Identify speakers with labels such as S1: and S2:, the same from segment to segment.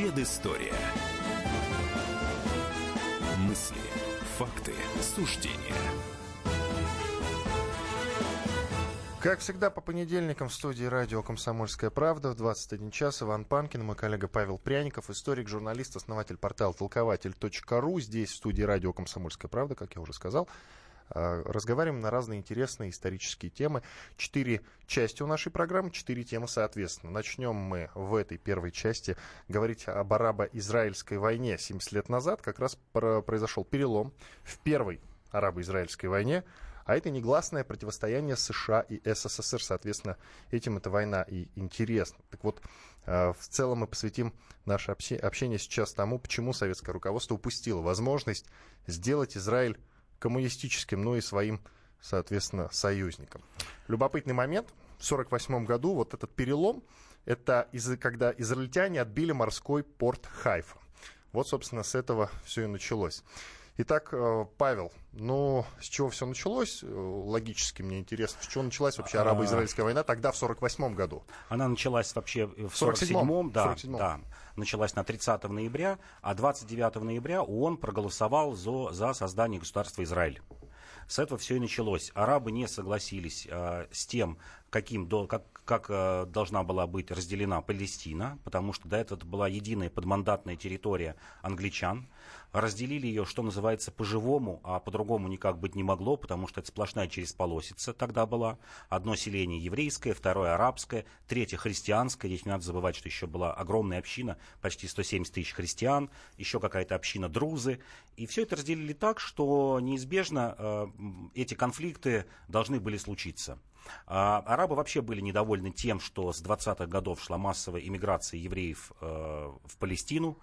S1: Предыстория. Мысли, факты, суждения.
S2: Как всегда, по понедельникам в студии радио «Комсомольская правда» в 21 час Иван Панкин, мой коллега Павел Пряников, историк, журналист, основатель портала толкователь.ру. Здесь в студии радио «Комсомольская правда», как я уже сказал. А, разговариваем на разные интересные исторические темы. Четыре части у нашей программы, четыре темы соответственно. Начнем мы в этой первой части говорить об арабо-израильской войне 70 лет назад. Как раз произошел перелом в первой арабо-израильской войне. А это негласное противостояние США и СССР. Соответственно, этим эта война и интересна. Так вот, а, в целом мы посвятим наше общение сейчас тому, почему советское руководство упустило возможность сделать Израиль коммунистическим, но и своим, соответственно, союзникам. Любопытный момент. В 1948 году вот этот перелом, это из когда израильтяне отбили морской порт Хайфа. Вот, собственно, с этого все и началось. Итак, э, Павел, ну, с чего все началось? Э, логически мне интересно, с чего началась вообще а, арабо-израильская война тогда, в 48 году?
S3: Она началась вообще в 47-м, да, 47 да, началась на 30 ноября, а 29 ноября ООН проголосовал за, за создание государства Израиль. С этого все и началось. Арабы не согласились э, с тем, каким, как, как э, должна была быть разделена Палестина, потому что до этого это была единая подмандатная территория англичан разделили ее, что называется, по-живому, а по-другому никак быть не могло, потому что это сплошная через полосица тогда была. Одно селение еврейское, второе арабское, третье христианское. Здесь не надо забывать, что еще была огромная община, почти 170 тысяч христиан, еще какая-то община друзы. И все это разделили так, что неизбежно э, эти конфликты должны были случиться. А арабы вообще были недовольны тем, что с 20-х годов шла массовая иммиграция евреев э, в Палестину.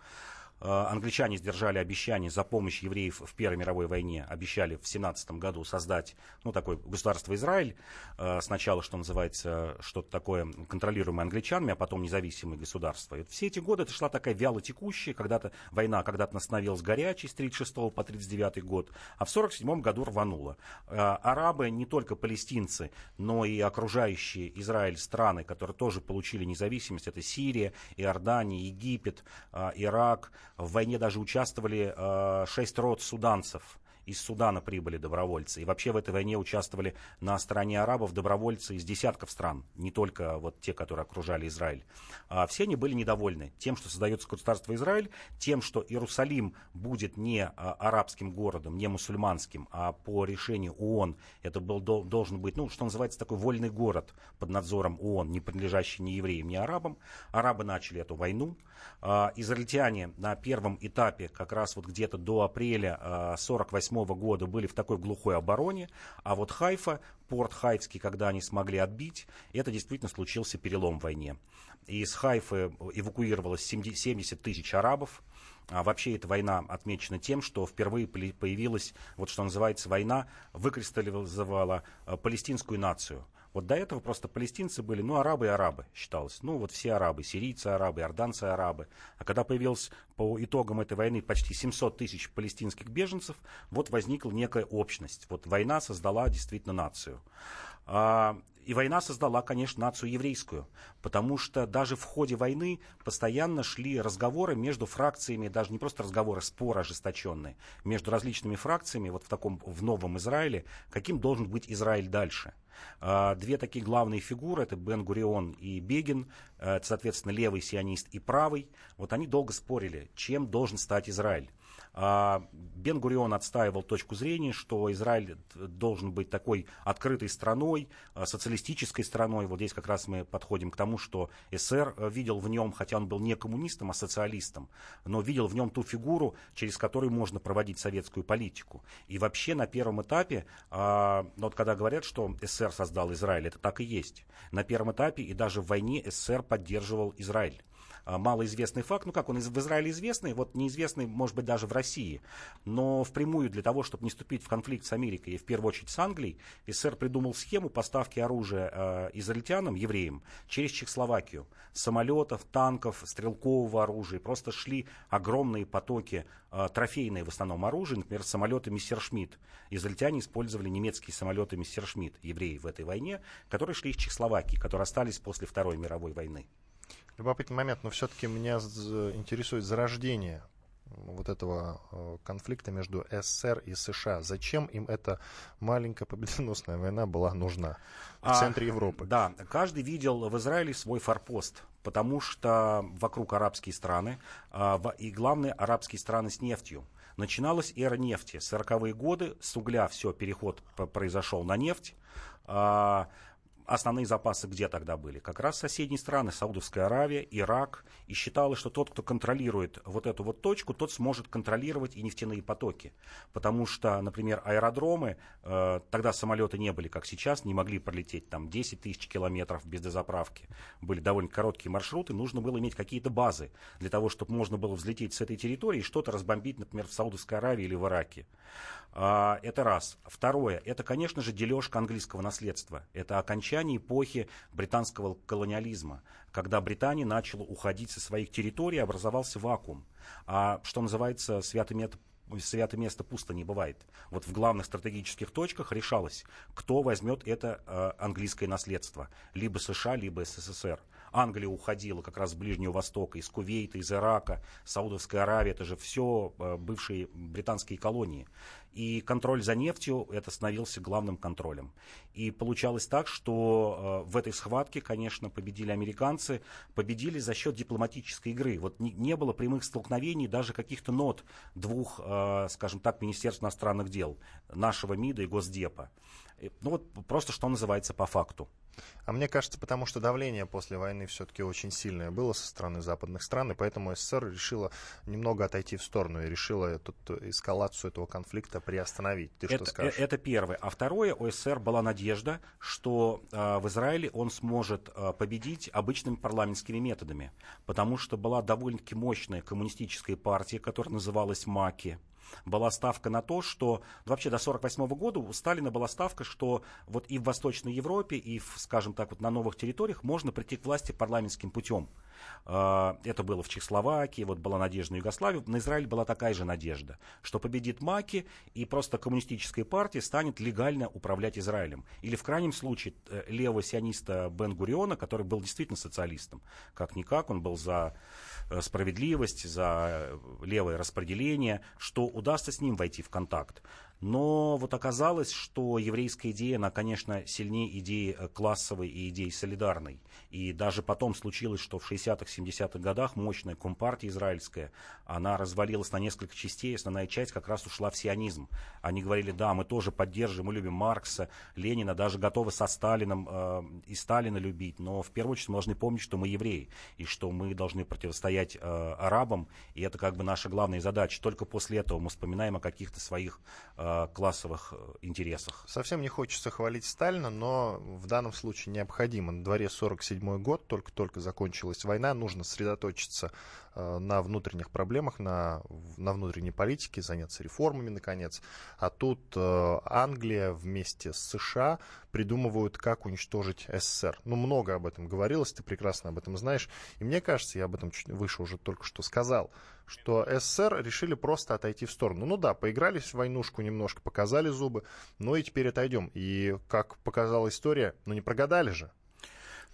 S3: Э, англичане сдержали обещание за помощь евреев в Первой мировой войне, обещали в 17 году создать ну, такое государство Израиль, э, сначала, что называется, что-то такое контролируемое англичанами, а потом независимое государство. И все эти годы это шла такая вяло текущая, когда-то война когда-то становилась горячей с 36 по 39 год, а в 47 году рванула. Э, арабы, не только палестинцы, но и окружающие Израиль страны, которые тоже получили независимость, это Сирия, Иордания, Египет, Ирак, в войне даже участвовали э, шесть род суданцев из Судана прибыли добровольцы. И вообще в этой войне участвовали на стороне арабов добровольцы из десятков стран, не только вот те, которые окружали Израиль. А все они были недовольны тем, что создается государство Израиль, тем, что Иерусалим будет не а, арабским городом, не мусульманским, а по решению ООН это был, должен быть, ну, что называется, такой вольный город под надзором ООН, не принадлежащий ни евреям, ни арабам. Арабы начали эту войну. А, израильтяне на первом этапе, как раз вот где-то до апреля 1948 года были в такой глухой обороне, а вот Хайфа, порт Хайфский, когда они смогли отбить, это действительно случился перелом в войне. Из Хайфы эвакуировалось 70 тысяч арабов, а вообще эта война отмечена тем, что впервые появилась, вот что называется, война выкристаллизовала э, палестинскую нацию. Вот до этого просто палестинцы были, ну, арабы и арабы считалось. Ну, вот все арабы, сирийцы арабы, иорданцы арабы. А когда появилось по итогам этой войны почти 700 тысяч палестинских беженцев, вот возникла некая общность. Вот война создала действительно нацию. А, и война создала, конечно, нацию еврейскую, потому что даже в ходе войны постоянно шли разговоры между фракциями, даже не просто разговоры, споры ожесточенные, между различными фракциями вот в таком, в новом Израиле, каким должен быть Израиль дальше. А, две такие главные фигуры, это Бен Гурион и Бегин, это, соответственно, левый сионист и правый, вот они долго спорили, чем должен стать Израиль. А, Бен-Гурион отстаивал точку зрения, что Израиль должен быть такой открытой страной, а, социалистической страной. Вот здесь как раз мы подходим к тому, что СССР э, видел в нем, хотя он был не коммунистом, а социалистом, но видел в нем ту фигуру, через которую можно проводить советскую политику. И вообще на первом этапе, а, вот когда говорят, что СССР создал Израиль, это так и есть. На первом этапе и даже в войне СССР поддерживал Израиль. А, малоизвестный факт. Ну как, он в Израиле известный, вот неизвестный, может быть, даже в России. Но впрямую для того, чтобы не вступить в конфликт с Америкой и в первую очередь с Англией, СССР придумал схему поставки оружия э, израильтянам, евреям, через Чехословакию. Самолетов, танков, стрелкового оружия. Просто шли огромные потоки э, трофейные в основном оружия, например, самолеты Мессершмитт. Израильтяне использовали немецкие самолеты Мессершмитт, евреи в этой войне, которые шли из Чехословакии, которые остались после Второй мировой войны.
S2: Любопытный момент, но все-таки меня интересует зарождение вот этого э, конфликта между СССР и США. Зачем им эта маленькая победоносная война была нужна в а, центре Европы?
S3: Да, каждый видел в Израиле свой форпост, потому что вокруг арабские страны, а, и главные арабские страны с нефтью. Начиналась эра нефти. 40-е годы с угля все, переход произошел на нефть. Основные запасы где тогда были? Как раз соседние страны, Саудовская Аравия, Ирак. И считалось, что тот, кто контролирует вот эту вот точку, тот сможет контролировать и нефтяные потоки. Потому что, например, аэродромы, э, тогда самолеты не были, как сейчас, не могли пролететь там 10 тысяч километров без дозаправки. Были довольно короткие маршруты, нужно было иметь какие-то базы для того, чтобы можно было взлететь с этой территории и что-то разбомбить, например, в Саудовской Аравии или в Ираке. А, это раз. Второе, это, конечно же, дележка английского наследства. Это окончание эпохи британского колониализма, когда Британия начала уходить со своих территорий, образовался вакуум. А что называется, святое место, святое место пусто не бывает. Вот в главных стратегических точках решалось, кто возьмет это э, английское наследство. Либо США, либо СССР. Англия уходила как раз с Ближнего Востока, из Кувейта, из Ирака, Саудовская Аравия, это же все э, бывшие британские колонии. И контроль за нефтью это становился главным контролем. И получалось так, что э, в этой схватке, конечно, победили американцы, победили за счет дипломатической игры. Вот не, не было прямых столкновений, даже каких-то нот двух, э, скажем так, Министерств иностранных дел, нашего МИДа и Госдепа. Ну вот просто что называется по факту.
S2: А мне кажется, потому что давление после войны все-таки очень сильное было со стороны западных стран, и поэтому СССР решила немного отойти в сторону и решила эту эскалацию этого конфликта приостановить.
S3: Ты это, что скажешь? Э, это первое. А второе, у СССР была надежда, что э, в Израиле он сможет э, победить обычными парламентскими методами, потому что была довольно-таки мощная коммунистическая партия, которая называлась МАКИ была ставка на то, что вообще до 1948 года у Сталина была ставка, что вот и в Восточной Европе, и, в, скажем так, вот на новых территориях можно прийти к власти парламентским путем. А, это было в Чехословакии, вот была надежда на Югославию. На Израиль была такая же надежда, что победит Маки, и просто коммунистическая партия станет легально управлять Израилем. Или в крайнем случае э, левого сиониста Бен Гуриона, который был действительно социалистом. Как-никак, он был за э, справедливость, за э, левое распределение, что удастся с ним войти в контакт. Но вот оказалось, что еврейская идея, она, конечно, сильнее идеи э, классовой и идеи солидарной. И даже потом случилось, что в 60-х, 70-х годах мощная компартия израильская, она развалилась на несколько частей, основная часть как раз ушла в сионизм. Они говорили, да, мы тоже поддерживаем, мы любим Маркса, Ленина, даже готовы со Сталином э, и Сталина любить, но в первую очередь мы должны помнить, что мы евреи, и что мы должны противостоять э, арабам, и это как бы наша главная задача. Только после этого мы вспоминаем о каких-то своих э, классовых э, интересах.
S2: Совсем не хочется хвалить Сталина, но в данном случае необходимо. На дворе 47 год, только-только закончилась война, нужно сосредоточиться э, на внутренних проблемах, на, на внутренней политике, заняться реформами, наконец. А тут Англия вместе с США придумывают, как уничтожить СССР. Ну, много об этом говорилось, ты прекрасно об этом знаешь. И мне кажется, я об этом чуть выше уже только что сказал, что СССР решили просто отойти в сторону. Ну да, поигрались в войнушку немножко, показали зубы, но и теперь отойдем. И, как показала история, ну не прогадали же.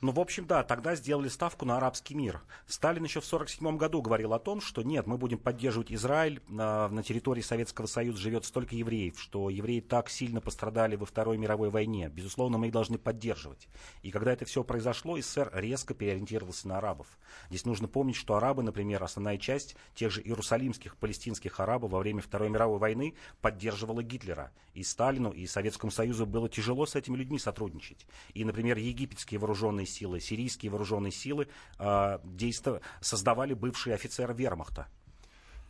S3: Ну, в общем, да, тогда сделали ставку на арабский мир. Сталин еще в 1947 году говорил о том, что нет, мы будем поддерживать Израиль, на, на территории Советского Союза живет столько евреев, что евреи так сильно пострадали во Второй мировой войне. Безусловно, мы их должны поддерживать. И когда это все произошло, СССР резко переориентировался на арабов. Здесь нужно помнить, что арабы, например, основная часть тех же иерусалимских, палестинских арабов во время Второй мировой войны поддерживала Гитлера. И Сталину, и Советскому Союзу было тяжело с этими людьми сотрудничать. И, например, египетские вооруженные силы, сирийские вооруженные силы э, действов... создавали бывшие офицеры вермахта.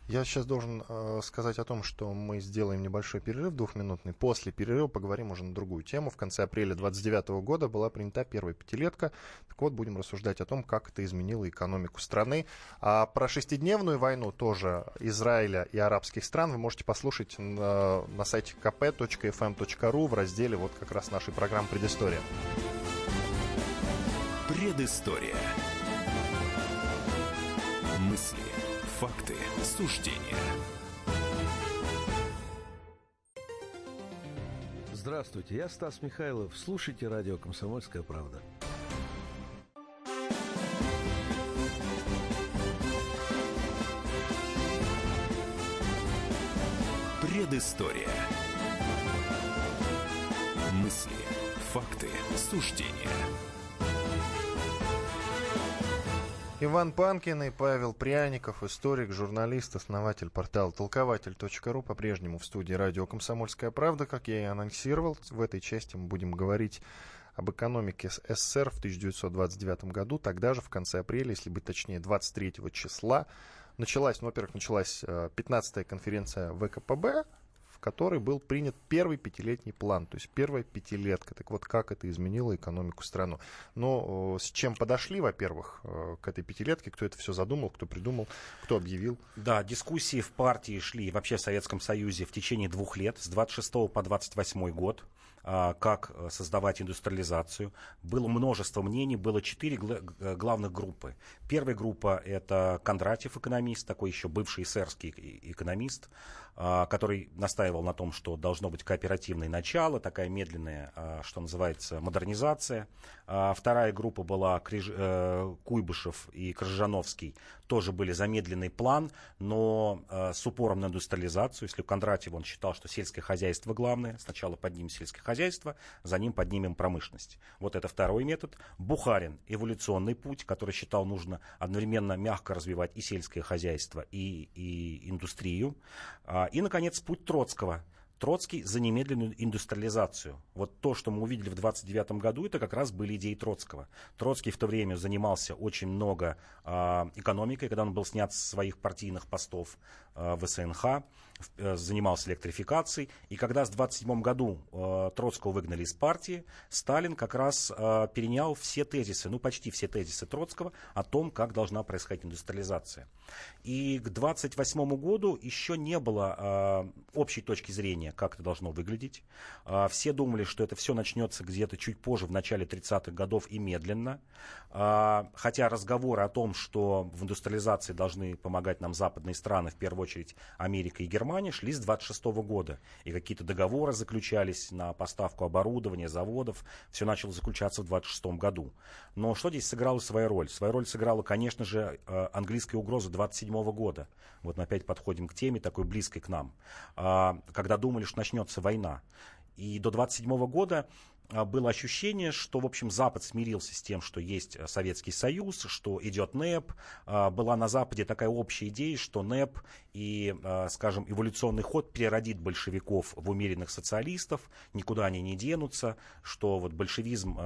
S2: Я сейчас должен э, сказать о том, что мы сделаем небольшой перерыв двухминутный. После перерыва поговорим уже на другую тему. В конце апреля 29 года была принята первая пятилетка. Так вот, будем рассуждать о том, как это изменило экономику страны. А про шестидневную войну тоже Израиля и арабских стран вы можете послушать на, на сайте kp.fm.ru в разделе вот как раз нашей программы «Предыстория».
S1: Предыстория. Мысли, факты, суждения.
S4: Здравствуйте, я Стас Михайлов. Слушайте радио «Комсомольская правда».
S1: Предыстория. Мысли, факты, суждения.
S2: Иван Панкин и Павел Пряников, историк, журналист, основатель портала толкователь.ру, по-прежнему в студии радио «Комсомольская правда». Как я и анонсировал, в этой части мы будем говорить об экономике СССР в 1929 году. Тогда же, в конце апреля, если быть точнее, 23 числа, началась, ну, во-первых, началась 15-я э, конференция ВКПБ, которой был принят первый пятилетний план, то есть первая пятилетка. Так вот, как это изменило экономику страны? Но с чем подошли, во-первых, э, к этой пятилетке, кто это все задумал, кто придумал, кто объявил?
S3: Да, дискуссии в партии шли вообще в Советском Союзе в течение двух лет, с 26 по 28 год как э, создавать индустриализацию. Было множество мнений, было четыре э, главных группы. Первая группа – это Кондратьев, экономист, такой еще бывший эсерский экономист. А, который настаивал на том, что должно быть кооперативное начало, такая медленная, а, что называется, модернизация. А, вторая группа была Криж... Э, Куйбышев и Крыжановский, тоже были замедленный план, но с упором на индустриализацию. Если у Кондратьева он считал, что сельское хозяйство главное, сначала поднимем сельское хозяйство, за ним поднимем промышленность. Вот это второй метод. Бухарин, эволюционный путь, который считал нужно одновременно мягко развивать и сельское хозяйство, и, и индустрию. И, наконец, путь Троцкого. Троцкий за немедленную индустриализацию. Вот то, что мы увидели в 29 году, это как раз были идеи Троцкого. Троцкий в то время занимался очень много э, экономикой, когда он был снят с своих партийных постов э, в СНХ. Э, занимался электрификацией. И когда в 27 году э, Троцкого выгнали из партии, Сталин как раз э, перенял все тезисы, ну почти все тезисы Троцкого о том, как должна происходить индустриализация. И к 28 году еще не было общей точки зрения, как это должно выглядеть. Все думали, что это все начнется где-то чуть позже, в начале 30-х годов и медленно. Хотя разговоры о том, что в индустриализации должны помогать нам западные страны, в первую очередь Америка и Германия, шли с 26 года. И какие-то договоры заключались на поставку оборудования, заводов. Все начало заключаться в 26 году. Но что здесь сыграло свою роль? Свою роль сыграла, конечно же, э, английская угроза 27 года. Вот мы опять подходим к теме, такой близкой к нам. А, когда думали, что начнется война. И до 27 года было ощущение, что, в общем, Запад смирился с тем, что есть э, Советский Союз, что идет НЭП. А, была на Западе такая общая идея, что НЭП и, а, скажем, эволюционный ход переродит большевиков в умеренных социалистов, никуда они не денутся, что вот большевизм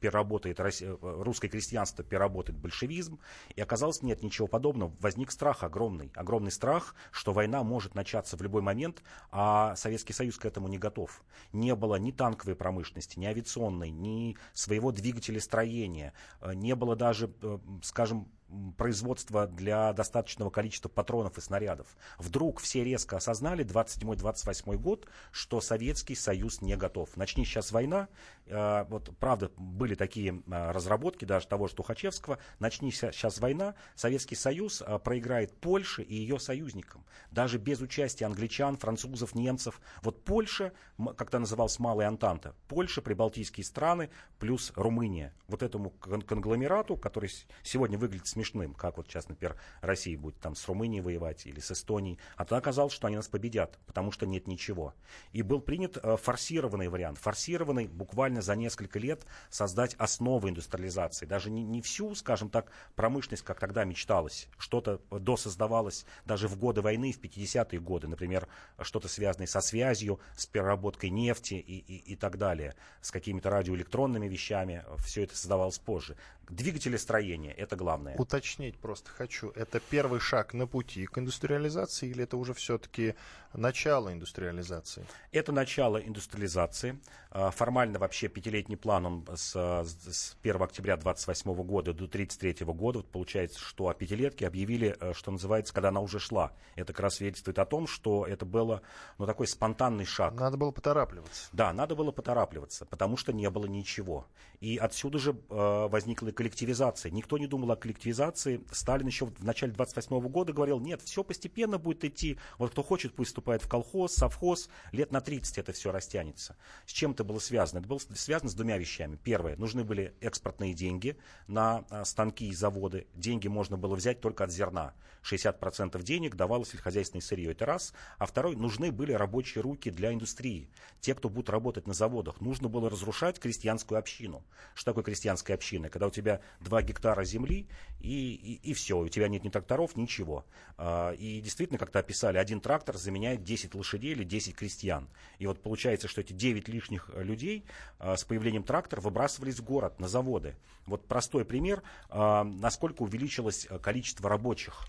S3: переработает, э, русское крестьянство переработает большевизм. И оказалось, нет ничего подобного. Возник страх огромный, огромный страх, что война может начаться в любой момент, а Советский Союз к этому не готов. Не было ни танковой промышленности, промышленности, ни авиационной, ни своего двигателестроения. Э, не было даже, э, скажем, производства для достаточного количества патронов и снарядов. Вдруг все резко осознали 27-28 год, что Советский Союз не готов. Начни сейчас война, э, вот правда были такие э, разработки даже того же Тухачевского, начни сейчас война, Советский Союз э, проиграет Польше и ее союзникам. Даже без участия англичан, французов, немцев. Вот Польша, как-то называлась Малая Антанта, Польша, прибалтийские страны плюс Румыния. Вот этому конгломерату, который сегодня выглядит смешно, смешным, как вот сейчас, например, Россия будет там с Румынией воевать или с Эстонией, а тогда оказалось, что они нас победят, потому что нет ничего. И был принят э, форсированный вариант, форсированный буквально за несколько лет создать основы индустриализации, даже не, не всю, скажем так, промышленность, как тогда мечталось, что-то досоздавалось даже в годы войны, в 50-е годы, например, что-то связанное со связью, с переработкой нефти и, и, и так далее, с какими-то радиоэлектронными вещами, все это создавалось позже. Двигателестроение – это главное
S2: уточнить просто хочу. Это первый шаг на пути к индустриализации или это уже все-таки начало индустриализации?
S3: Это начало индустриализации. А, формально вообще пятилетний план он с, с 1 октября 28 года до 33 года. Вот получается, что о пятилетке объявили, э, что называется, когда она уже шла. Это как раз свидетельствует о том, что это было ну, такой спонтанный шаг.
S2: Надо было поторапливаться.
S3: Да, надо было поторапливаться, потому что не было ничего. И отсюда же э, возникла коллективизация. Никто не думал о коллективизации коллективизации Сталин еще в начале 28 года говорил, нет, все постепенно будет идти, вот кто хочет, пусть вступает в колхоз, совхоз, лет на 30 это все растянется. С чем это было связано? Это было связано с двумя вещами. Первое, нужны были экспортные деньги на а, станки и заводы. Деньги можно было взять только от зерна. 60% денег давалось сельскохозяйственное сырье, это раз. А второй, нужны были рабочие руки для индустрии. Те, кто будут работать на заводах. Нужно было разрушать крестьянскую общину. Что такое крестьянская община? Когда у тебя 2 гектара земли и, и, и все, у тебя нет ни тракторов, ничего. А, и действительно, как-то описали, один трактор заменяет 10 лошадей или 10 крестьян. И вот получается, что эти 9 лишних людей а, с появлением трактора выбрасывались в город, на заводы. Вот простой пример, а, насколько увеличилось количество рабочих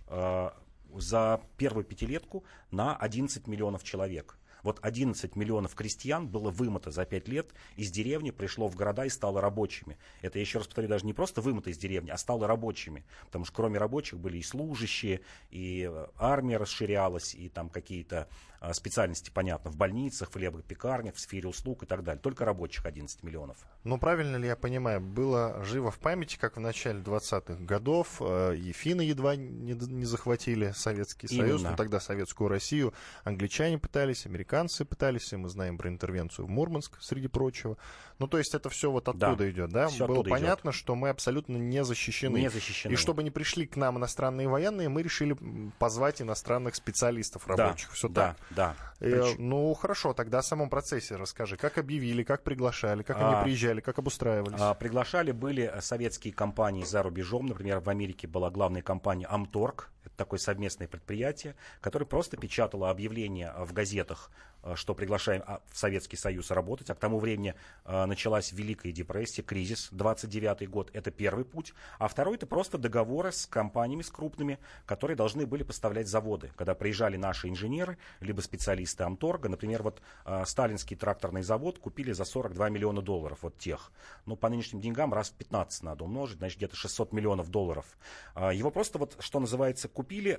S3: за первую пятилетку на 11 миллионов человек. Вот 11 миллионов крестьян было вымото за 5 лет из деревни, пришло в города и стало рабочими. Это, я еще раз повторю, даже не просто вымото из деревни, а стало рабочими. Потому что кроме рабочих были и служащие, и э, армия расширялась, и там какие-то специальности, понятно, в больницах, в хлебопекарнях, в сфере услуг и так далее. Только рабочих 11 миллионов.
S2: Ну, правильно ли я понимаю, было живо в памяти, как в начале 20-х годов э, и финны едва не, не захватили Советский Союз, ну тогда Советскую Россию, англичане пытались, американцы пытались, и мы знаем про интервенцию в Мурманск, среди прочего. Ну, то есть это все вот оттуда да, идет, да? Было оттуда понятно, идет. что мы абсолютно не защищены.
S3: Не защищены.
S2: И чтобы не пришли к нам иностранные военные, мы решили позвать иностранных специалистов рабочих.
S3: Да,
S2: все
S3: да.
S2: так.
S3: Да.
S2: Э, ну, хорошо, тогда о самом процессе расскажи. Как объявили, как приглашали, как а, они приезжали, как обустраивались? А,
S3: приглашали были советские компании за рубежом. Например, в Америке была главная компания «Амторг». Это такое совместное предприятие, которое просто печатало объявления в газетах Э, что приглашаем а, в Советский Союз работать. А к тому времени э, началась Великая депрессия, кризис, 29 год. Это первый путь. А второй это просто договоры с компаниями, с крупными, которые должны были поставлять заводы. Когда приезжали наши инженеры, либо специалисты Амторга, например, вот э, Сталинский тракторный завод купили за 42 миллиона долларов, вот тех. Ну, по нынешним деньгам раз в 15 надо умножить, значит, где-то 600 миллионов долларов. Его просто вот, что называется, купили,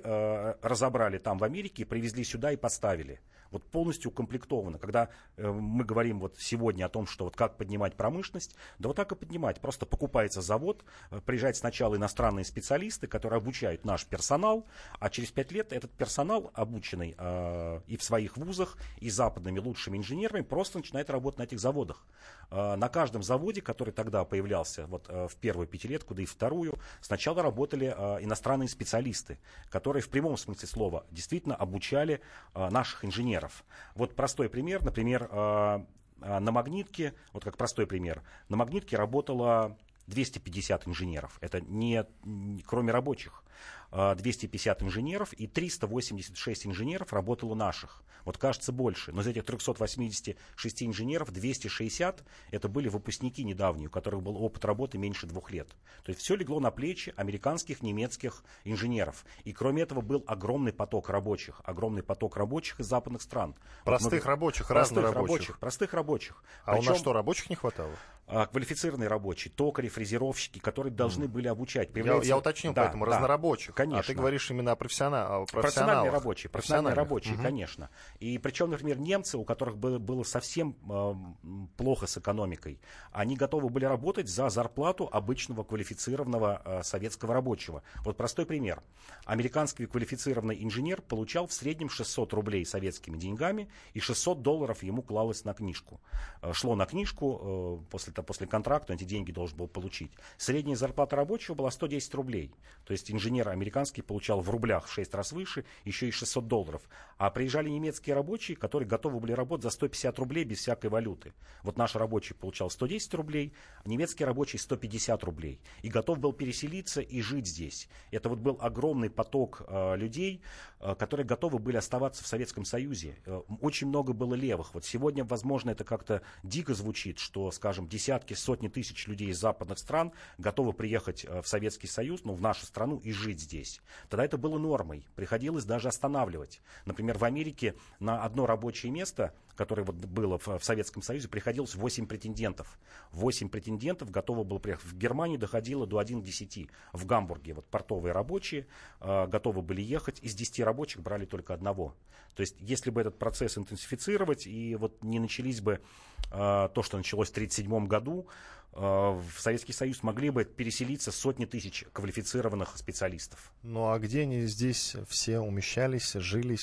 S3: разобрали там в Америке, привезли сюда и поставили вот полностью укомплектовано. Когда э, мы говорим вот сегодня о том, что вот как поднимать промышленность, да вот так и поднимать. Просто покупается завод, э, приезжают сначала иностранные специалисты, которые обучают наш персонал, а через пять лет этот персонал, обученный э, и в своих вузах, и западными лучшими инженерами, просто начинает работать на этих заводах. Э, на каждом заводе, который тогда появлялся вот, э, в первую пятилетку, да и вторую, сначала работали э, иностранные специалисты, которые в прямом смысле слова действительно обучали э, наших инженеров инженеров. Вот простой пример, например, э, э, на магнитке, вот как простой пример, на магнитке работало 250 инженеров. Это не, кроме рабочих. 250 а, инженеров и 386 инженеров работало наших. Вот кажется больше. Но из этих 386 инженеров 260 это были выпускники недавние, у которых был опыт работы меньше двух лет. То есть все легло на плечи американских, немецких инженеров. И кроме этого был огромный поток рабочих. Огромный поток рабочих из западных стран.
S2: Простых вот рабочих, простых рабочих. рабочих.
S3: Простых рабочих.
S2: А Причем, у нас что, рабочих не хватало?
S3: А, квалифицированные рабочие, токари, фрезеровщики, которые должны были обучать.
S2: Появляется... Я, я уточню, да, поэтому да, разнорабочих.
S3: Конечно. А
S2: ты говоришь именно о профессионалах.
S3: Профессиональные рабочие, профессиональные рабочие, угу. конечно. И причем, например, немцы, у которых было, совсем э, плохо с экономикой, они готовы были работать за зарплату обычного квалифицированного э, советского рабочего. Вот простой пример. Американский квалифицированный инженер получал в среднем 600 рублей советскими деньгами, и 600 долларов ему клалось на книжку. Э, шло на книжку э, после после контракта эти деньги должен был получить. Средняя зарплата рабочего была 110 рублей. То есть инженер американский получал в рублях в 6 раз выше, еще и 600 долларов. А приезжали немецкие рабочие, которые готовы были работать за 150 рублей без всякой валюты. Вот наш рабочий получал 110 рублей, а немецкий рабочий 150 рублей. И готов был переселиться и жить здесь. Это вот был огромный поток э, людей, э, которые готовы были оставаться в Советском Союзе. Э, очень много было левых. Вот сегодня, возможно, это как-то дико звучит, что, скажем, десятки, сотни тысяч людей из западных стран готовы приехать э, в Советский Союз, ну, в нашу страну и жить здесь. Тогда это было нормой. Приходилось даже останавливать. Например, в Америке на одно рабочее место, которое вот было в, в Советском Союзе, приходилось 8 претендентов. 8 претендентов готово было приехать. В Германии доходило до 1 к 10. В Гамбурге вот портовые рабочие э, готовы были ехать. Из 10 рабочих брали только одного. То есть, если бы этот процесс интенсифицировать и вот не начались бы э, то, что началось в 1937 году, в Советский Союз могли бы переселиться сотни тысяч квалифицированных специалистов.
S2: Ну а где они здесь все умещались, жили,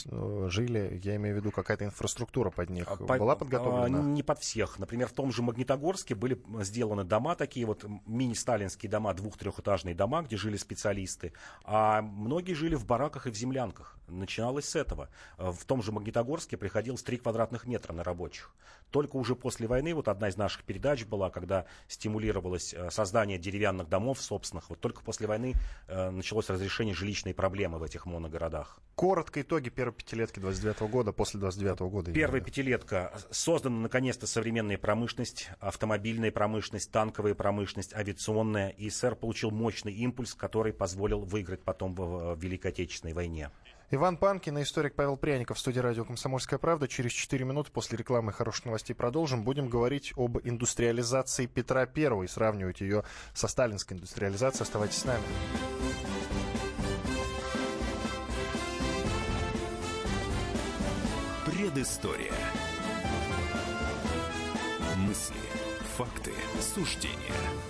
S2: жили я имею в виду, какая-то инфраструктура под них по, была подготовлена?
S3: Не под всех. Например, в том же Магнитогорске были сделаны дома, такие вот мини-сталинские дома, двух-трехэтажные дома, где жили специалисты. А многие жили в бараках и в землянках. Начиналось с этого. В том же Магнитогорске приходилось 3 квадратных метра на рабочих. Только уже после войны, вот одна из наших передач была, когда стимулировалось э, создание деревянных домов собственных, вот только после войны э, началось разрешение жилищной проблемы в этих моногородах.
S2: Коротко итоги первой пятилетки 29 года, после 29 года.
S3: Первая пятилетка. Создана наконец-то современная промышленность, автомобильная промышленность, танковая промышленность, авиационная. И СССР получил мощный импульс, который позволил выиграть потом в Великой Отечественной войне.
S2: Иван Панкин и историк Павел Пряников в студии радио «Комсомольская правда». Через 4 минуты после рекламы хороших новостей продолжим. Будем говорить об индустриализации Петра I и сравнивать ее со сталинской индустриализацией. Оставайтесь с нами.
S1: Предыстория. Мысли, факты, суждения –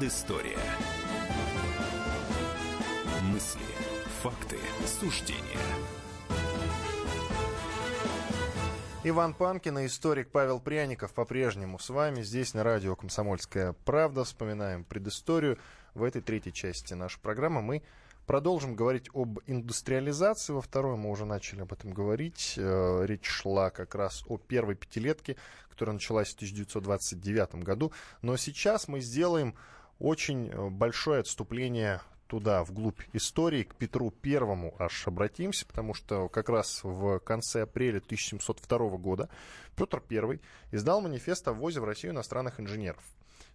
S1: Предыстория. Мысли, факты, суждения.
S2: Иван Панкин и историк Павел Пряников по-прежнему с вами здесь на радио «Комсомольская правда». Вспоминаем предысторию. В этой третьей части нашей программы мы Продолжим говорить об индустриализации. Во второй мы уже начали об этом говорить. Э, речь шла как раз о первой пятилетке, которая началась в 1929 году. Но сейчас мы сделаем очень э, большое отступление туда, вглубь истории, к Петру Первому аж обратимся, потому что как раз в конце апреля 1702 года Петр I издал манифест о ввозе в Россию иностранных инженеров.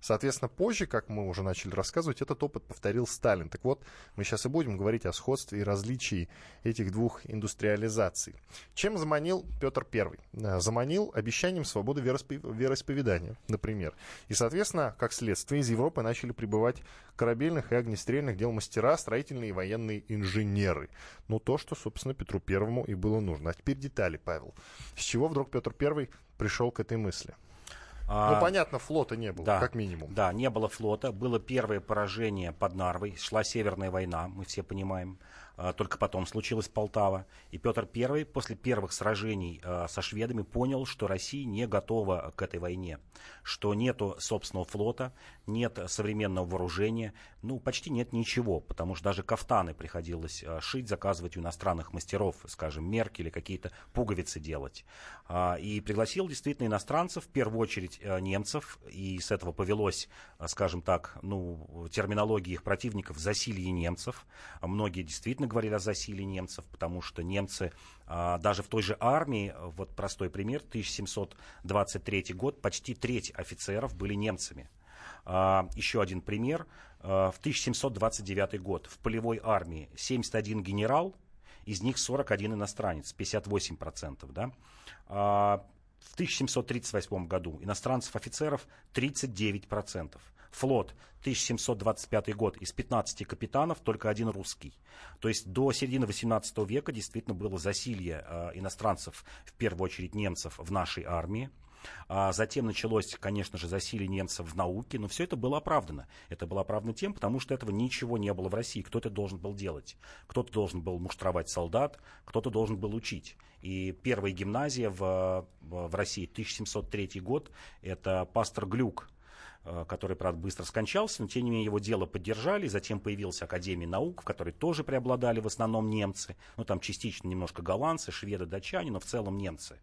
S2: Соответственно, позже, как мы уже начали рассказывать, этот опыт повторил Сталин. Так вот, мы сейчас и будем говорить о сходстве и различии этих двух индустриализаций. Чем заманил Петр I? Э, заманил обещанием свободы вероисповедания, например. И, соответственно, как следствие, из Европы начали прибывать корабельных и огнестрельных дел мастера, строительные и военные инженеры. Ну, то, что, собственно, Петру Первому и было нужно. А теперь детали, Павел. С чего вдруг Петр I пришел к этой мысли? А, ну, понятно, флота не было, да, как минимум.
S3: Да, не было флота. Было первое поражение под Нарвой. Шла Северная война, мы все понимаем. А, только потом случилась Полтава. И Петр I после первых сражений а, со шведами понял, что Россия не готова к этой войне, что нету собственного флота, нет современного вооружения, ну, почти нет ничего, потому что даже кафтаны приходилось а, шить, заказывать у иностранных мастеров, скажем, мерки или какие-то пуговицы делать. И пригласил действительно иностранцев, в первую очередь немцев, и с этого повелось, скажем так, ну, терминологии их противников, засилье немцев. Многие действительно говорили о засилии немцев, потому что немцы а, даже в той же армии, вот простой пример, 1723 год, почти треть офицеров были немцами. А, еще один пример. А, в 1729 год в полевой армии 71 генерал, из них 41 иностранец, 58%. Да? В 1738 году иностранцев офицеров 39%. Флот 1725 год из 15 капитанов только один русский. То есть до середины 18 века действительно было засилье э, иностранцев, в первую очередь немцев, в нашей армии. А затем началось, конечно же, засилие немцев в науке, но все это было оправдано. Это было оправдано тем, потому что этого ничего не было в России. Кто-то должен был делать. Кто-то должен был муштровать солдат, кто-то должен был учить. И первая гимназия в, в России, 1703 год, это пастор Глюк, который, правда, быстро скончался, но, тем не менее, его дело поддержали. Затем появилась Академия наук, в которой тоже преобладали в основном немцы. Ну, там частично немножко голландцы, шведы, датчане, но в целом немцы.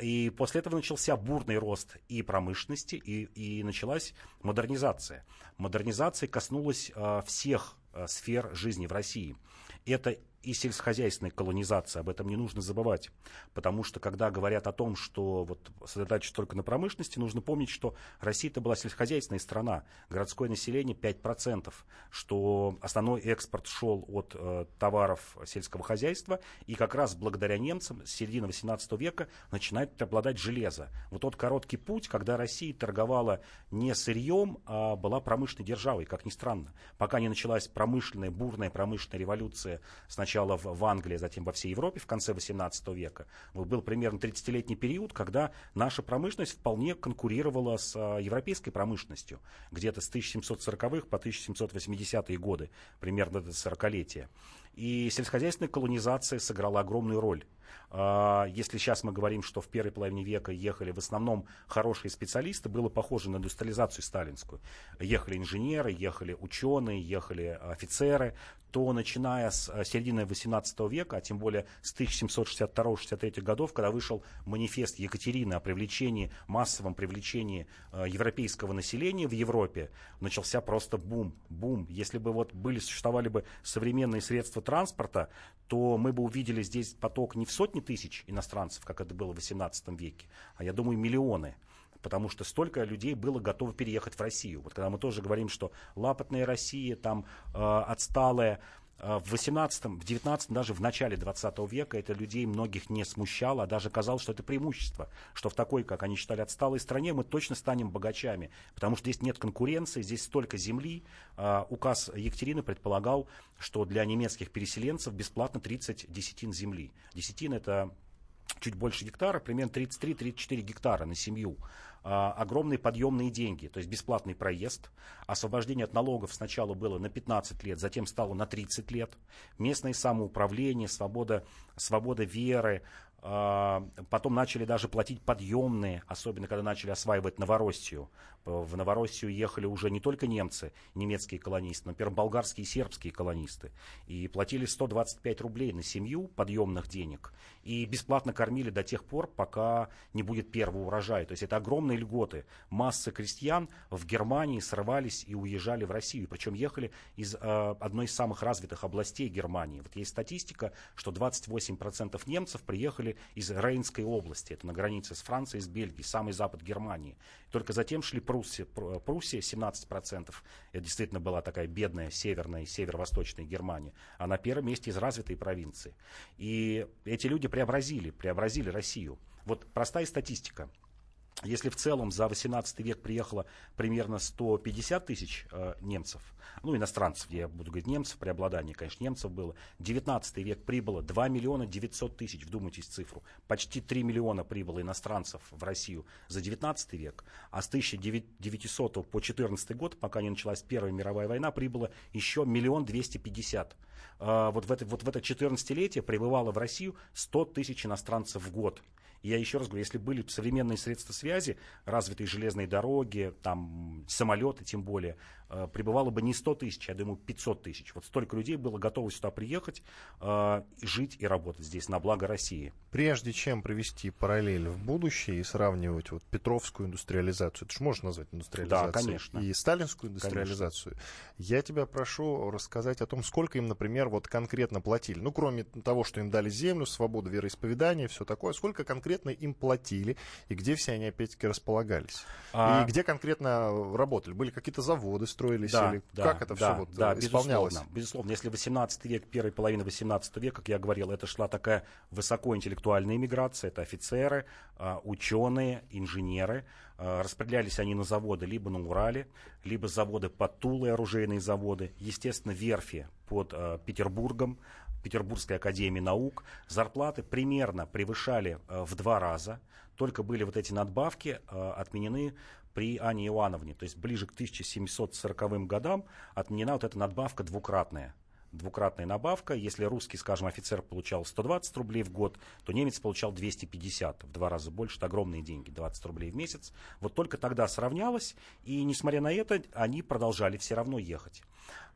S3: И после этого начался бурный рост и промышленности, и, и началась модернизация. Модернизация коснулась э, всех э, сфер жизни в России. Это и сельскохозяйственной колонизации. Об этом не нужно забывать. Потому что, когда говорят о том, что вот сосредотачиваются только на промышленности, нужно помнить, что Россия это была сельскохозяйственная страна. Городское население 5%, что основной экспорт шел от э, товаров сельского хозяйства. И как раз благодаря немцам с середины 18 века начинает преобладать железо. Вот тот короткий путь, когда Россия торговала не сырьем, а была промышленной державой, как ни странно. Пока не началась промышленная, бурная промышленная революция сначала в, в Англии, затем во всей Европе в конце 18 века. Был примерно 30-летний период, когда наша промышленность вполне конкурировала с а, европейской промышленностью. Где-то с 1740-х по 1780-е годы, примерно до 40-летия. И сельскохозяйственная колонизация сыграла огромную роль. А, если сейчас мы говорим, что в первой половине века ехали в основном хорошие специалисты, было похоже на индустриализацию сталинскую. Ехали инженеры, ехали ученые, ехали офицеры, то начиная с э, середины XVIII века, а тем более с 1762-63 годов, когда вышел манифест Екатерины о привлечении, массовом привлечении э, европейского населения в Европе, начался просто бум, бум. Если бы вот были, существовали бы современные средства транспорта, то мы бы увидели здесь поток не в сотни тысяч иностранцев, как это было в XVIII веке, а я думаю миллионы потому что столько людей было готово переехать в Россию. Вот когда мы тоже говорим, что лапотная Россия, там э, отсталая, э, в 18 в 19 даже в начале 20 века это людей многих не смущало, а даже казалось, что это преимущество, что в такой, как они считали, отсталой стране мы точно станем богачами, потому что здесь нет конкуренции, здесь столько земли. Э, указ Екатерины предполагал, что для немецких переселенцев бесплатно 30 десятин земли. Десятин это чуть больше гектара, примерно 33-34 гектара на семью. А, огромные подъемные деньги, то есть бесплатный проезд. Освобождение от налогов сначала было на 15 лет, затем стало на 30 лет. Местное самоуправление, свобода, свобода веры, а, потом начали даже платить подъемные, особенно когда начали осваивать Новороссию. В Новороссию ехали уже не только немцы, немецкие колонисты, но, например, болгарские и сербские колонисты. И платили 125 рублей на семью подъемных денег. И бесплатно кормили до тех пор, пока не будет первого урожая. То есть это огромные льготы. Массы крестьян в Германии срывались и уезжали в Россию. Причем ехали из э, одной из самых развитых областей Германии. Вот есть статистика, что 28% немцев приехали из Рейнской области. Это на границе с Францией, с Бельгией, самый запад Германии. Только затем шли Пруссия, Пруссия 17%. Это действительно была такая бедная северная и северо-восточная Германия. А на первом месте из развитой провинции. И эти люди преобразили, преобразили Россию. Вот простая статистика. Если в целом за 18 век приехало примерно 150 тысяч э, немцев, ну, иностранцев, я буду говорить немцев, преобладание, конечно, немцев было, 19 век прибыло 2 миллиона 900 тысяч, вдумайтесь в цифру, почти 3 миллиона прибыло иностранцев в Россию за 19 век, а с 1900 по 14 год, пока не началась Первая мировая война, прибыло еще миллион 250. Э, вот в это, вот в это 14-летие прибывало в Россию 100 тысяч иностранцев в год я еще раз говорю, если были современные средства связи, развитые железные дороги, там, самолеты тем более, э, прибывало бы не 100 тысяч, я думаю, 500 тысяч. Вот столько людей было готово сюда приехать, э, жить и работать здесь на благо России.
S2: Прежде чем провести параллель в будущее и сравнивать вот Петровскую индустриализацию, это же можно назвать индустриализацией,
S3: да, конечно.
S2: и сталинскую индустриализацию, конечно. я тебя прошу рассказать о том, сколько им, например, вот конкретно платили. Ну, кроме того, что им дали землю, свободу вероисповедания, все такое, сколько конкретно им платили и где все они опять-таки располагались? А... И где конкретно работали? Были какие-то заводы, строились?
S3: Да,
S2: или
S3: да,
S2: как это
S3: да,
S2: все вот
S3: да,
S2: исполнялось?
S3: Безусловно, безусловно. Если 18 век, первая половина 18 века, как я говорил, это шла такая высокоинтеллектуальная иммиграция, это офицеры, а, ученые, инженеры. А, распределялись они на заводы либо на Урале, либо заводы под Тулой, оружейные заводы, естественно, верфи под а, Петербургом, Петербургской академии наук, зарплаты примерно превышали э, в два раза, только были вот эти надбавки э, отменены при Ане Ивановне, то есть ближе к 1740 годам отменена вот эта надбавка двукратная двукратная набавка. Если русский, скажем, офицер получал 120 рублей в год, то немец получал 250, в два раза больше. Это огромные деньги, 20 рублей в месяц. Вот только тогда сравнялось, и несмотря на это, они продолжали все равно ехать.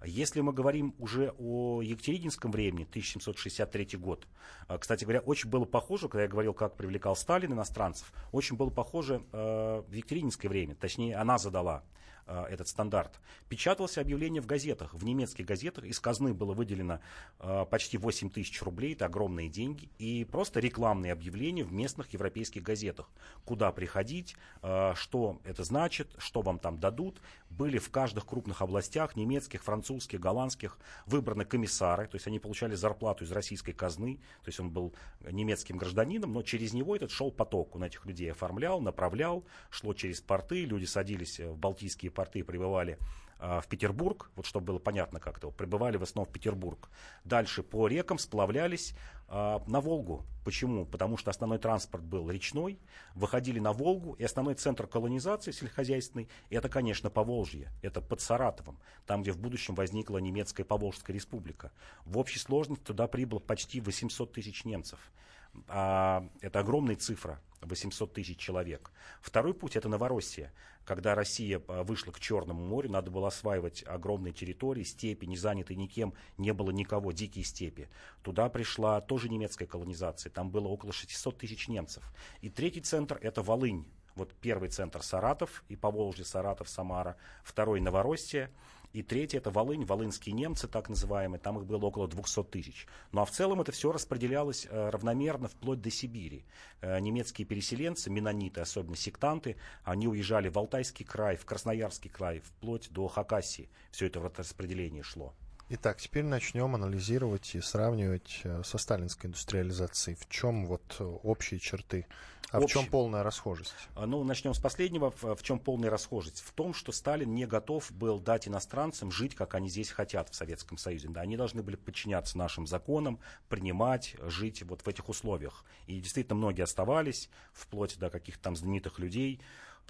S3: Если мы говорим уже о Екатерининском времени, 1763 год, а, кстати говоря, очень было похоже, когда я говорил, как привлекал Сталин иностранцев, очень было похоже э, в Екатерининское время, точнее, она задала э, этот стандарт, печатался объявление в газетах. В немецких газетах из казны было выделено э, почти 8 тысяч рублей, это огромные деньги, и просто рекламные объявления в местных европейских газетах. Куда приходить, э, что это значит, что вам там дадут. Были в каждых крупных областях, немецких, французских, голландских, выбраны комиссары, то есть они получали зарплату из российской казны, то есть он был немецким гражданином, но через него этот шел поток. Он этих людей оформлял, направлял, шло через порты, люди садились в балтийские порты, прибывали а, в Петербург, вот чтобы было понятно как-то, прибывали в основном в Петербург. Дальше по рекам сплавлялись э, на Волгу. Почему? Потому что основной транспорт был речной, выходили на Волгу, и основной центр колонизации сельскохозяйственной, это, конечно, Поволжье, это под Саратовом, там, где в будущем возникла немецкая Поволжская республика. В общей сложности туда прибыло почти 800 тысяч немцев. А, это огромная цифра, 800 тысяч человек. Второй путь это Новороссия. Когда Россия а, вышла к Черному морю, надо было осваивать огромные территории, степи, не занятые никем, не было никого, дикие степи. Туда пришла тоже немецкая колонизация, там было около 600 тысяч немцев. И третий центр это Волынь. Вот первый центр Саратов и Поволжье, Саратов, Самара. Второй Новороссия. И третье это Волынь, волынские немцы, так называемые, там их было около 200 тысяч. Ну а в целом это все распределялось э, равномерно вплоть до Сибири. Э, немецкие переселенцы, менониты, особенно сектанты, они уезжали в Алтайский край, в Красноярский край, вплоть до Хакасии. Все это вот распределение шло.
S2: Итак, теперь начнем анализировать и сравнивать э, со сталинской индустриализацией. В чем вот общие черты, а Общий. в чем полная расхожесть?
S3: А, ну, начнем с последнего. В, в чем полная расхожесть? В том, что Сталин не готов был дать иностранцам жить, как они здесь хотят в Советском Союзе. Да, они должны были подчиняться нашим законам, принимать, жить вот в этих условиях. И действительно многие оставались, вплоть до каких-то там знаменитых людей,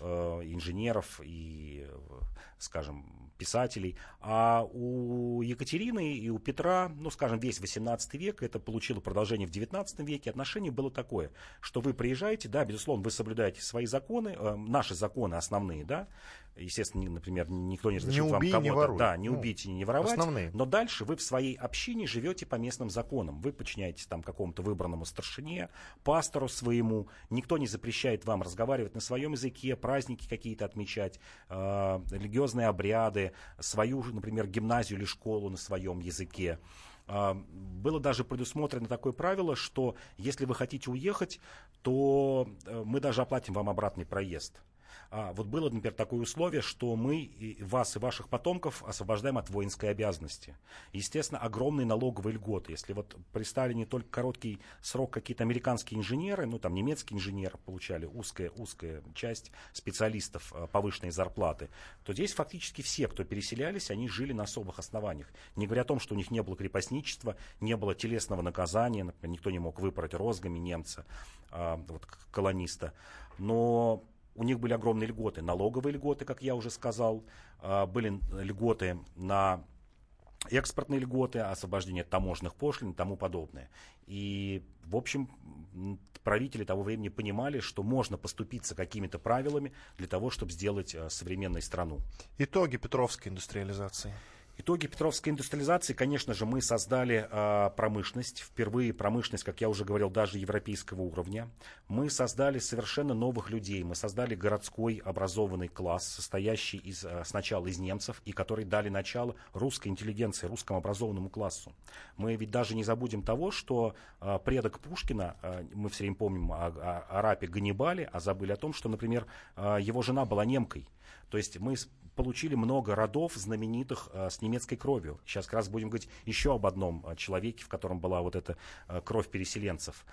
S3: инженеров и, скажем, писателей. А у Екатерины и у Петра, ну, скажем, весь 18 век, это получило продолжение в 19 веке, отношение было такое, что вы приезжаете, да, безусловно, вы соблюдаете свои законы, э, наши законы основные, да, естественно, например, никто не разрешит
S2: не
S3: убей,
S2: вам кого-то,
S3: да, не ну, убить и не воровать,
S2: основные.
S3: но дальше вы в своей общине живете по местным законам, вы подчиняетесь там какому-то выбранному старшине, пастору своему, никто не запрещает вам разговаривать на своем языке, праздники какие-то отмечать, э, религиозные обряды, свою, например, гимназию или школу на своем языке. Э, было даже предусмотрено такое правило, что если вы хотите уехать, то э, мы даже оплатим вам обратный проезд. А, вот было, например, такое условие, что мы и вас и ваших потомков освобождаем от воинской обязанности. Естественно, огромные налоговые льготы. Если вот при Сталине только короткий срок какие-то американские инженеры, ну там немецкие инженеры получали узкая, узкая часть специалистов а, повышенной зарплаты, то здесь фактически все, кто переселялись, они жили на особых основаниях. Не говоря о том, что у них не было крепостничества, не было телесного наказания, например, никто не мог выпороть розгами немца, а, вот, колониста. Но у них были огромные льготы, налоговые льготы, как я уже сказал, а, были льготы на экспортные льготы, освобождение от таможенных пошлин и тому подобное. И, в общем, правители того времени понимали, что можно поступиться какими-то правилами для того, чтобы сделать а, современную страну.
S2: Итоги Петровской индустриализации.
S3: Итоги Петровской индустриализации, конечно же, мы создали э, промышленность, впервые промышленность, как я уже говорил, даже европейского уровня. Мы создали совершенно новых людей, мы создали городской образованный класс, состоящий из, э, сначала из немцев, и который дали начало русской интеллигенции, русскому образованному классу. Мы ведь даже не забудем того, что э, предок Пушкина, э, мы все время помним о, о, о рапе Ганнибале, а забыли о том, что, например, э, его жена была немкой. То есть мы получили много родов знаменитых э, с немецкой кровью. Сейчас как раз будем говорить еще об одном э, человеке, в котором была вот эта э, кровь переселенцев.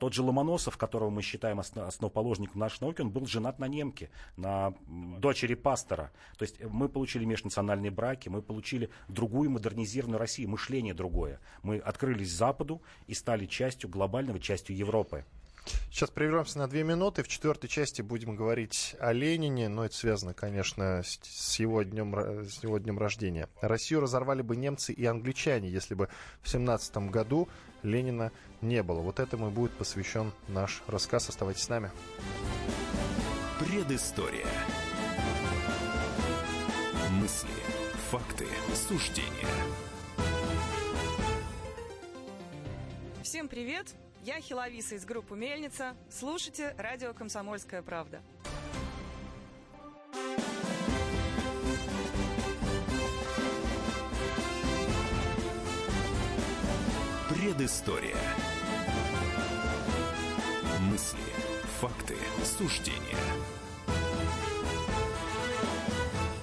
S3: Тот же Ломоносов, которого мы считаем основ, основоположником нашей науки, он был женат на немке, на дочери пастора. То есть мы получили межнациональные браки, мы получили другую модернизированную Россию, мышление другое. Мы открылись Западу и стали частью глобального, частью Европы.
S2: Сейчас прервемся на две минуты. В четвертой части будем говорить о Ленине, но это связано, конечно, с его днем, с его днем рождения. Россию разорвали бы немцы и англичане, если бы в семнадцатом году Ленина не было. Вот этому и будет посвящен наш рассказ. Оставайтесь с нами.
S1: Предыстория. Мысли, факты, суждения.
S5: Всем привет! Я Хиловиса из группы «Мельница». Слушайте радио «Комсомольская правда».
S1: Предыстория. Мысли, факты, суждения –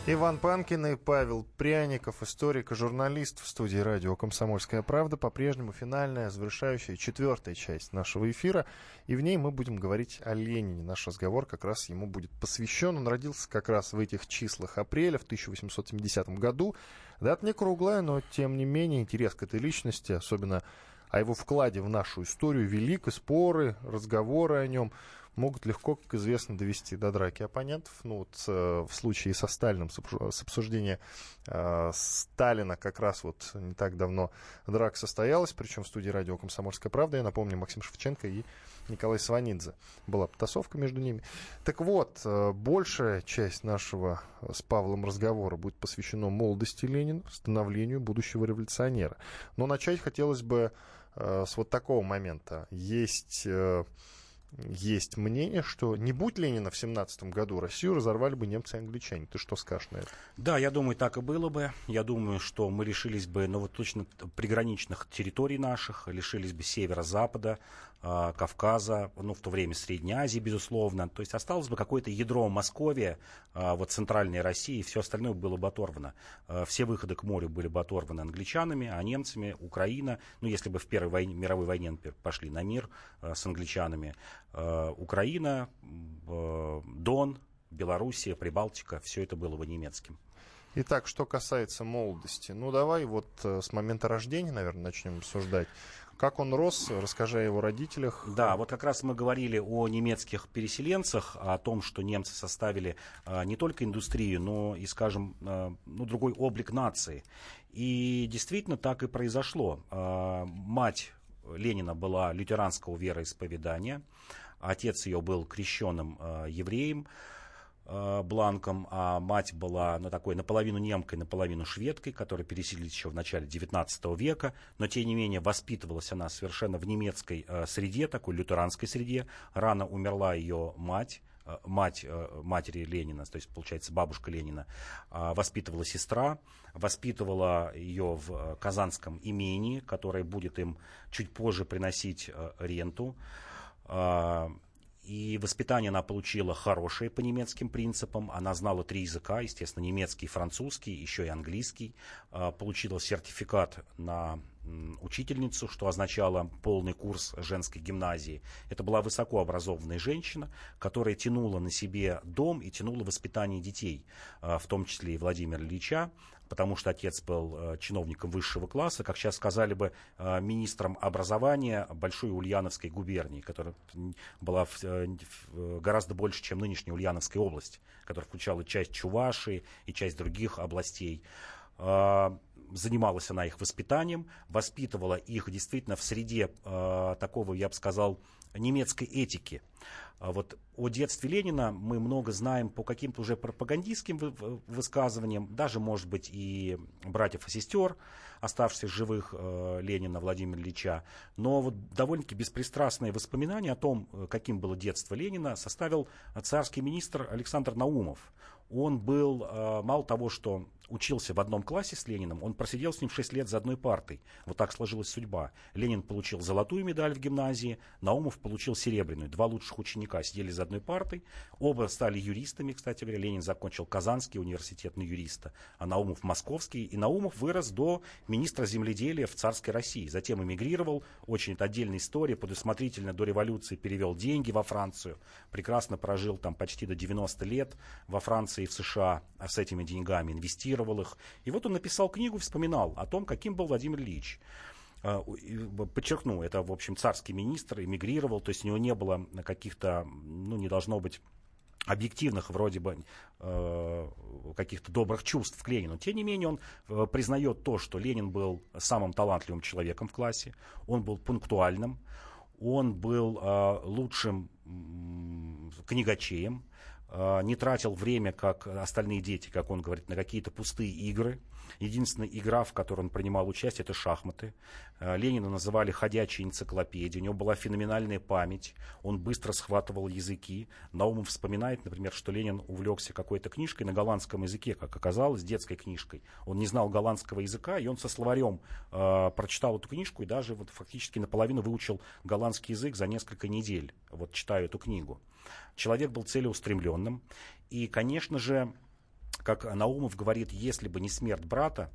S2: Иван Панкин и Павел Пряников, историк и журналист в студии радио «Комсомольская правда». По-прежнему финальная, завершающая четвертая часть нашего эфира. И в ней мы будем говорить о Ленине. Наш разговор как раз ему будет посвящен. Он родился как раз в этих числах апреля в 1870 году. Дата не круглая, но тем не менее интерес к этой личности, особенно о его вкладе в нашу историю, велик, и споры, разговоры о нем – могут легко, как известно, довести до драки оппонентов. Ну, вот э, в случае со Сталином, с обсуждения э, Сталина как раз вот не так давно драка состоялась, причем в студии радио «Комсомольская правда». Я напомню, Максим Шевченко и Николай Сванидзе. Была потасовка между ними. Так вот, э, большая часть нашего с Павлом разговора будет посвящена молодости Ленина, становлению будущего революционера. Но начать хотелось бы э, с вот такого момента. Есть... Э, есть мнение, что не будь Ленина в 17 году, Россию разорвали бы немцы и англичане. Ты что скажешь на это?
S3: Да, я думаю, так и было бы. Я думаю, что мы лишились бы, ну вот точно приграничных территорий наших, лишились бы севера-запада, а, Кавказа, ну, в то время Средней Азии, безусловно. То есть осталось бы какое-то ядро Московия, а, вот центральной России, и все остальное было бы оторвано. А, все выходы к морю были бы оторваны англичанами, а немцами, Украина, ну, если бы в Первой войне, мировой войне, пошли на мир с англичанами, Украина, Дон, Белоруссия, Прибалтика, все это было бы немецким.
S2: Итак, что касается молодости, ну давай вот э, с момента рождения, наверное, начнем обсуждать. Как он рос, расскажи о его родителях.
S3: Да, вот как раз мы говорили о немецких переселенцах, о том, что немцы составили а, не только индустрию, но и, скажем, а, ну, другой облик нации. И действительно так и произошло. А, мать Ленина была лютеранского вероисповедания, отец ее был крещенным а, евреем. Э, бланком, а мать была ну, такой наполовину немкой, наполовину шведкой, которая переселилась еще в начале 19 века, но тем не менее воспитывалась она совершенно в немецкой э, среде, такой лютеранской среде. Рано умерла ее мать, э, мать э, матери Ленина, то есть, получается, бабушка Ленина, э, воспитывала сестра, воспитывала ее в э, казанском имении, которое будет им чуть позже приносить э, ренту. Э, и воспитание она получила хорошее по немецким принципам. Она знала три языка, естественно, немецкий, французский, еще и английский. А, получила сертификат на учительницу, что означало полный курс женской гимназии. Это была высокообразованная женщина, которая тянула на себе дом и тянула воспитание детей, а, в том числе и Владимира Ильича потому что отец был э, чиновником высшего класса, как сейчас сказали бы, э, министром образования Большой Ульяновской губернии, которая была э, гораздо больше, чем нынешняя Ульяновская область, которая включала часть Чувашии и часть других областей занималась она их воспитанием, воспитывала их действительно в среде э, такого, я бы сказал, немецкой этики. А вот о детстве Ленина мы много знаем по каким-то уже пропагандистским высказываниям, даже, может быть, и братьев и сестер, оставшихся живых э, Ленина, Владимира Ильича. Но вот довольно-таки беспристрастные воспоминания о том, э, каким было детство Ленина, составил царский министр Александр Наумов. Он был, э, мало того, что учился в одном классе с Лениным, он просидел с ним 6 лет за одной партой. Вот так сложилась судьба. Ленин получил золотую медаль в гимназии, Наумов получил серебряную. Два лучших ученика сидели за одной партой. Оба стали юристами, кстати говоря. Ленин закончил Казанский университет на юриста, а Наумов московский. И Наумов вырос до министра земледелия в царской России. Затем эмигрировал. Очень это отдельная история. Предусмотрительно до революции перевел деньги во Францию. Прекрасно прожил там почти до 90 лет во Франции и в США а с этими деньгами инвестировал цитировал их. И вот он написал книгу, вспоминал о том, каким был Владимир Ильич. А, подчеркну, это, в общем, царский министр, эмигрировал, то есть у него не было каких-то, ну, не должно быть объективных вроде бы э, каких-то добрых чувств к Ленину. Тем не менее, он э, признает то, что Ленин был самым талантливым человеком в классе, он был пунктуальным, он был э, лучшим книгачеем, не тратил время, как остальные дети, как он говорит, на какие-то пустые игры. Единственная игра, в которой он принимал участие, это шахматы. Э, Ленина называли ходячей энциклопедией. У него была феноменальная память. Он быстро схватывал языки. Наумов вспоминает, например, что Ленин увлекся какой-то книжкой на голландском языке, как оказалось, детской книжкой. Он не знал голландского языка, и он со словарем э, прочитал эту книжку и даже вот, фактически наполовину выучил голландский язык за несколько недель, вот читая эту книгу. Человек был целеустремленным. И, конечно же, как Наумов говорит, если бы не смерть брата,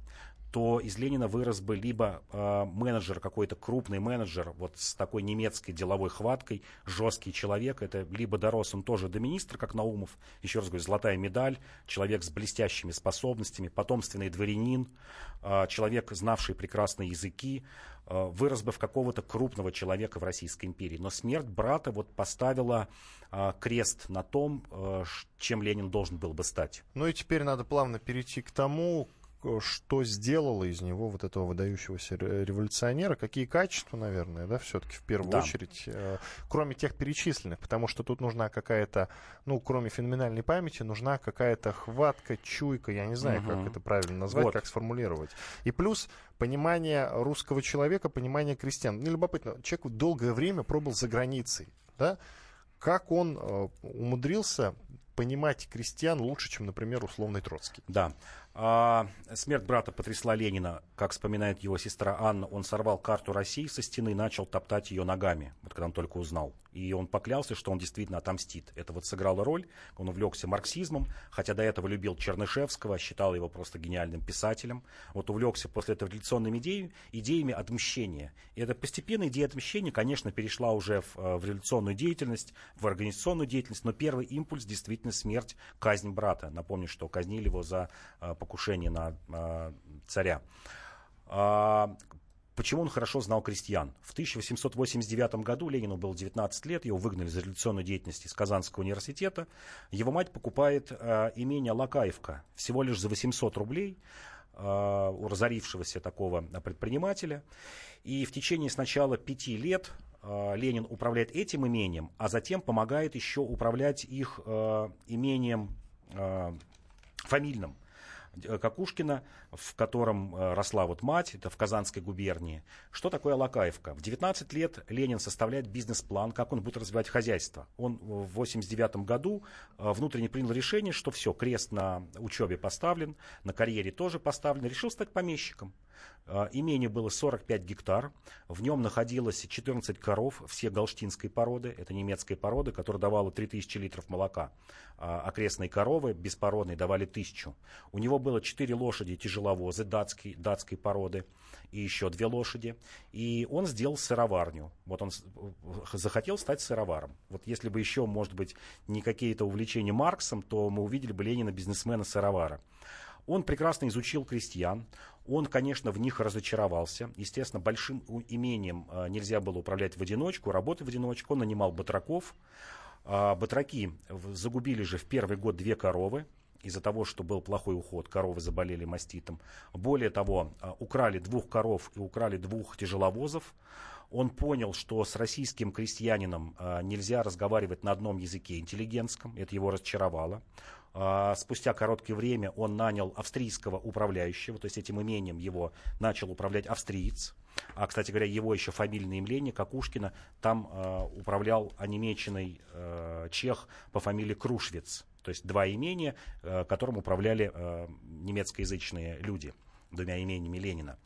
S3: то из Ленина вырос бы либо э, менеджер, какой-то крупный менеджер, вот с такой немецкой деловой хваткой, жесткий человек, это либо дорос он тоже до министра, как Наумов, еще раз говорю, золотая медаль, человек с блестящими способностями, потомственный дворянин, э, человек, знавший прекрасные языки, э, вырос бы в какого-то крупного человека в Российской империи. Но смерть брата вот поставила э, крест на том, э, чем Ленин должен был бы стать.
S2: Ну и теперь надо плавно перейти к тому, что сделало из него вот этого выдающегося революционера, какие качества, наверное, да, все-таки в первую да. очередь, э, кроме тех перечисленных, потому что тут нужна какая-то, ну, кроме феноменальной памяти, нужна какая-то хватка, чуйка, я не знаю, угу. как это правильно назвать, вот. как сформулировать. И плюс понимание русского человека, понимание крестьян. Ну, любопытно, человек долгое время пробыл за границей, да, как он э, умудрился понимать крестьян лучше, чем, например, условный Троцкий.
S3: Да. А, смерть брата потрясла Ленина. Как вспоминает его сестра Анна, он сорвал карту России со стены и начал топтать ее ногами, вот когда он только узнал. И он поклялся, что он действительно отомстит. Это вот сыграло роль. Он увлекся марксизмом, хотя до этого любил Чернышевского, считал его просто гениальным писателем. Вот увлекся после этого революционными идеями, идеями отмщения. И эта постепенная идея отмщения, конечно, перешла уже в, э, в революционную деятельность, в организационную деятельность, но первый импульс действительно смерть, казнь брата. Напомню, что казнили его за э, покушение на царя. А, почему он хорошо знал крестьян? В 1889 году Ленину было 19 лет, его выгнали за революционную деятельность из Казанского университета. Его мать покупает э, имение Лакаевка всего лишь за 800 рублей э, у разорившегося такого предпринимателя. И в течение сначала пяти лет э, Ленин управляет этим имением, а затем помогает еще управлять их э, имением э, фамильным. Э, Какушкина, в котором э, росла вот мать, это в Казанской губернии. Что такое Лакаевка? В 19 лет Ленин составляет бизнес-план, как он будет развивать хозяйство. Он в 89 году э, внутренне принял решение, что все, крест на учебе поставлен, на карьере тоже поставлен, решил стать помещиком. А, имение было 45 гектар. В нем находилось 14 коров, все галштинской породы. Это немецкая порода, которая давала 3000 литров молока. А, окрестные коровы беспородные давали 1000. У него было 4 лошади тяжеловозы датской, датской породы и еще две лошади. И он сделал сыроварню. Вот он захотел стать сыроваром. Вот если бы еще, может быть, не какие-то увлечения Марксом, то мы увидели бы Ленина бизнесмена-сыровара. Он прекрасно изучил крестьян, он, конечно, в них разочаровался. Естественно, большим имением э, нельзя было управлять в одиночку, работать в одиночку. Он нанимал батраков. А, батраки загубили же в первый год две коровы из-за того, что был плохой уход, коровы заболели маститом. Более того, э, украли двух коров и украли двух тяжеловозов. Он понял, что с российским крестьянином нельзя разговаривать на одном языке интеллигентском. Это его разочаровало. А, спустя короткое время он нанял австрийского управляющего, то есть этим имением его начал управлять австриец. А, кстати говоря, его еще фамильное имение Какушкина там э, управлял онемеченный э, чех по фамилии Крушвиц. То есть два имения, э, которым управляли э, немецкоязычные люди, двумя имениями Ленина.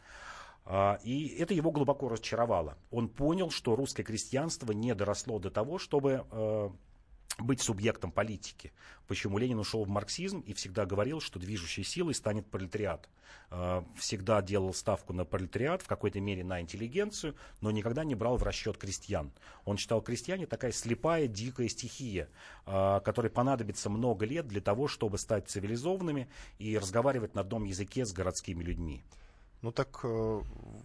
S3: И это его глубоко разочаровало. Он понял, что русское крестьянство не доросло до того, чтобы быть субъектом политики. Почему Ленин ушел в марксизм и всегда говорил, что движущей силой станет пролетариат. Э, всегда делал ставку на пролетариат, в какой-то мере на интеллигенцию, но никогда не брал в расчет крестьян. Он считал крестьяне такая слепая, дикая стихия, э, которой понадобится много лет для того, чтобы стать цивилизованными и разговаривать на одном языке с городскими людьми.
S2: Ну так, э,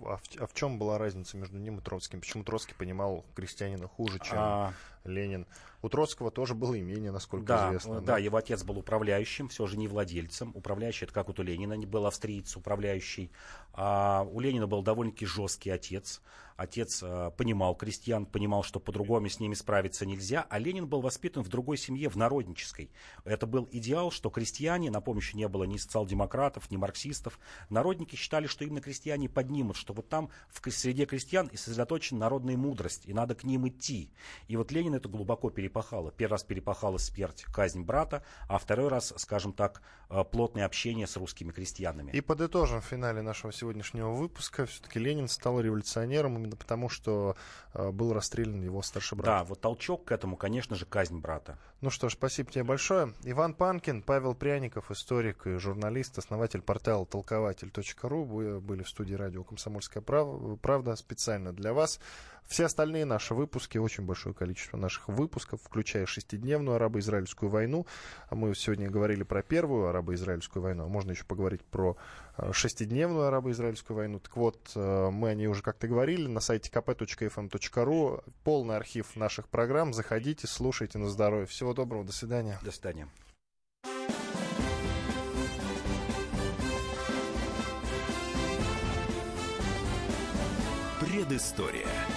S2: а в, а в чем была разница между ним и Троцким? Почему Троцкий понимал крестьянина хуже, чем а... Ленин? У Троцкого тоже было имение, насколько
S3: да,
S2: известно.
S3: Да, да, его отец был управляющим, все же не владельцем. Управляющий, это как вот у Ленина не был австриец управляющий. А у Ленина был довольно-таки жесткий отец. Отец э, понимал крестьян, понимал, что по-другому с ними справиться нельзя, а Ленин был воспитан в другой семье, в народнической. Это был идеал, что крестьяне, на помощи не было ни социал-демократов, ни марксистов, народники считали, что именно крестьяне поднимут, что вот там в среде крестьян и сосредоточена народная мудрость, и надо к ним идти. И вот Ленин это глубоко перепахало. Первый раз перепахала смерть, казнь брата, а второй раз, скажем так, э, плотное общение с русскими крестьянами.
S2: И подытожим в финале нашего сегодняшнего выпуска. Все-таки Ленин стал революционером именно потому, что э, был расстрелян его старший брат.
S3: Да, вот толчок к этому, конечно же, казнь брата.
S2: Ну что ж, спасибо тебе большое. Иван Панкин, Павел Пряников, историк и журналист, основатель портала толкователь.ру были в студии радио «Комсомольская правда» специально для вас. Все остальные наши выпуски, очень большое количество наших выпусков, включая шестидневную арабо-израильскую войну. Мы сегодня говорили про первую арабо-израильскую войну, а можно еще поговорить про э, шестидневную арабо-израильскую войну. Так вот, э, мы о ней уже как-то говорили на сайте kp.fm.ru. Полный архив наших программ. Заходите, слушайте на здоровье. Всего доброго, до свидания.
S3: До свидания.
S1: Предыстория.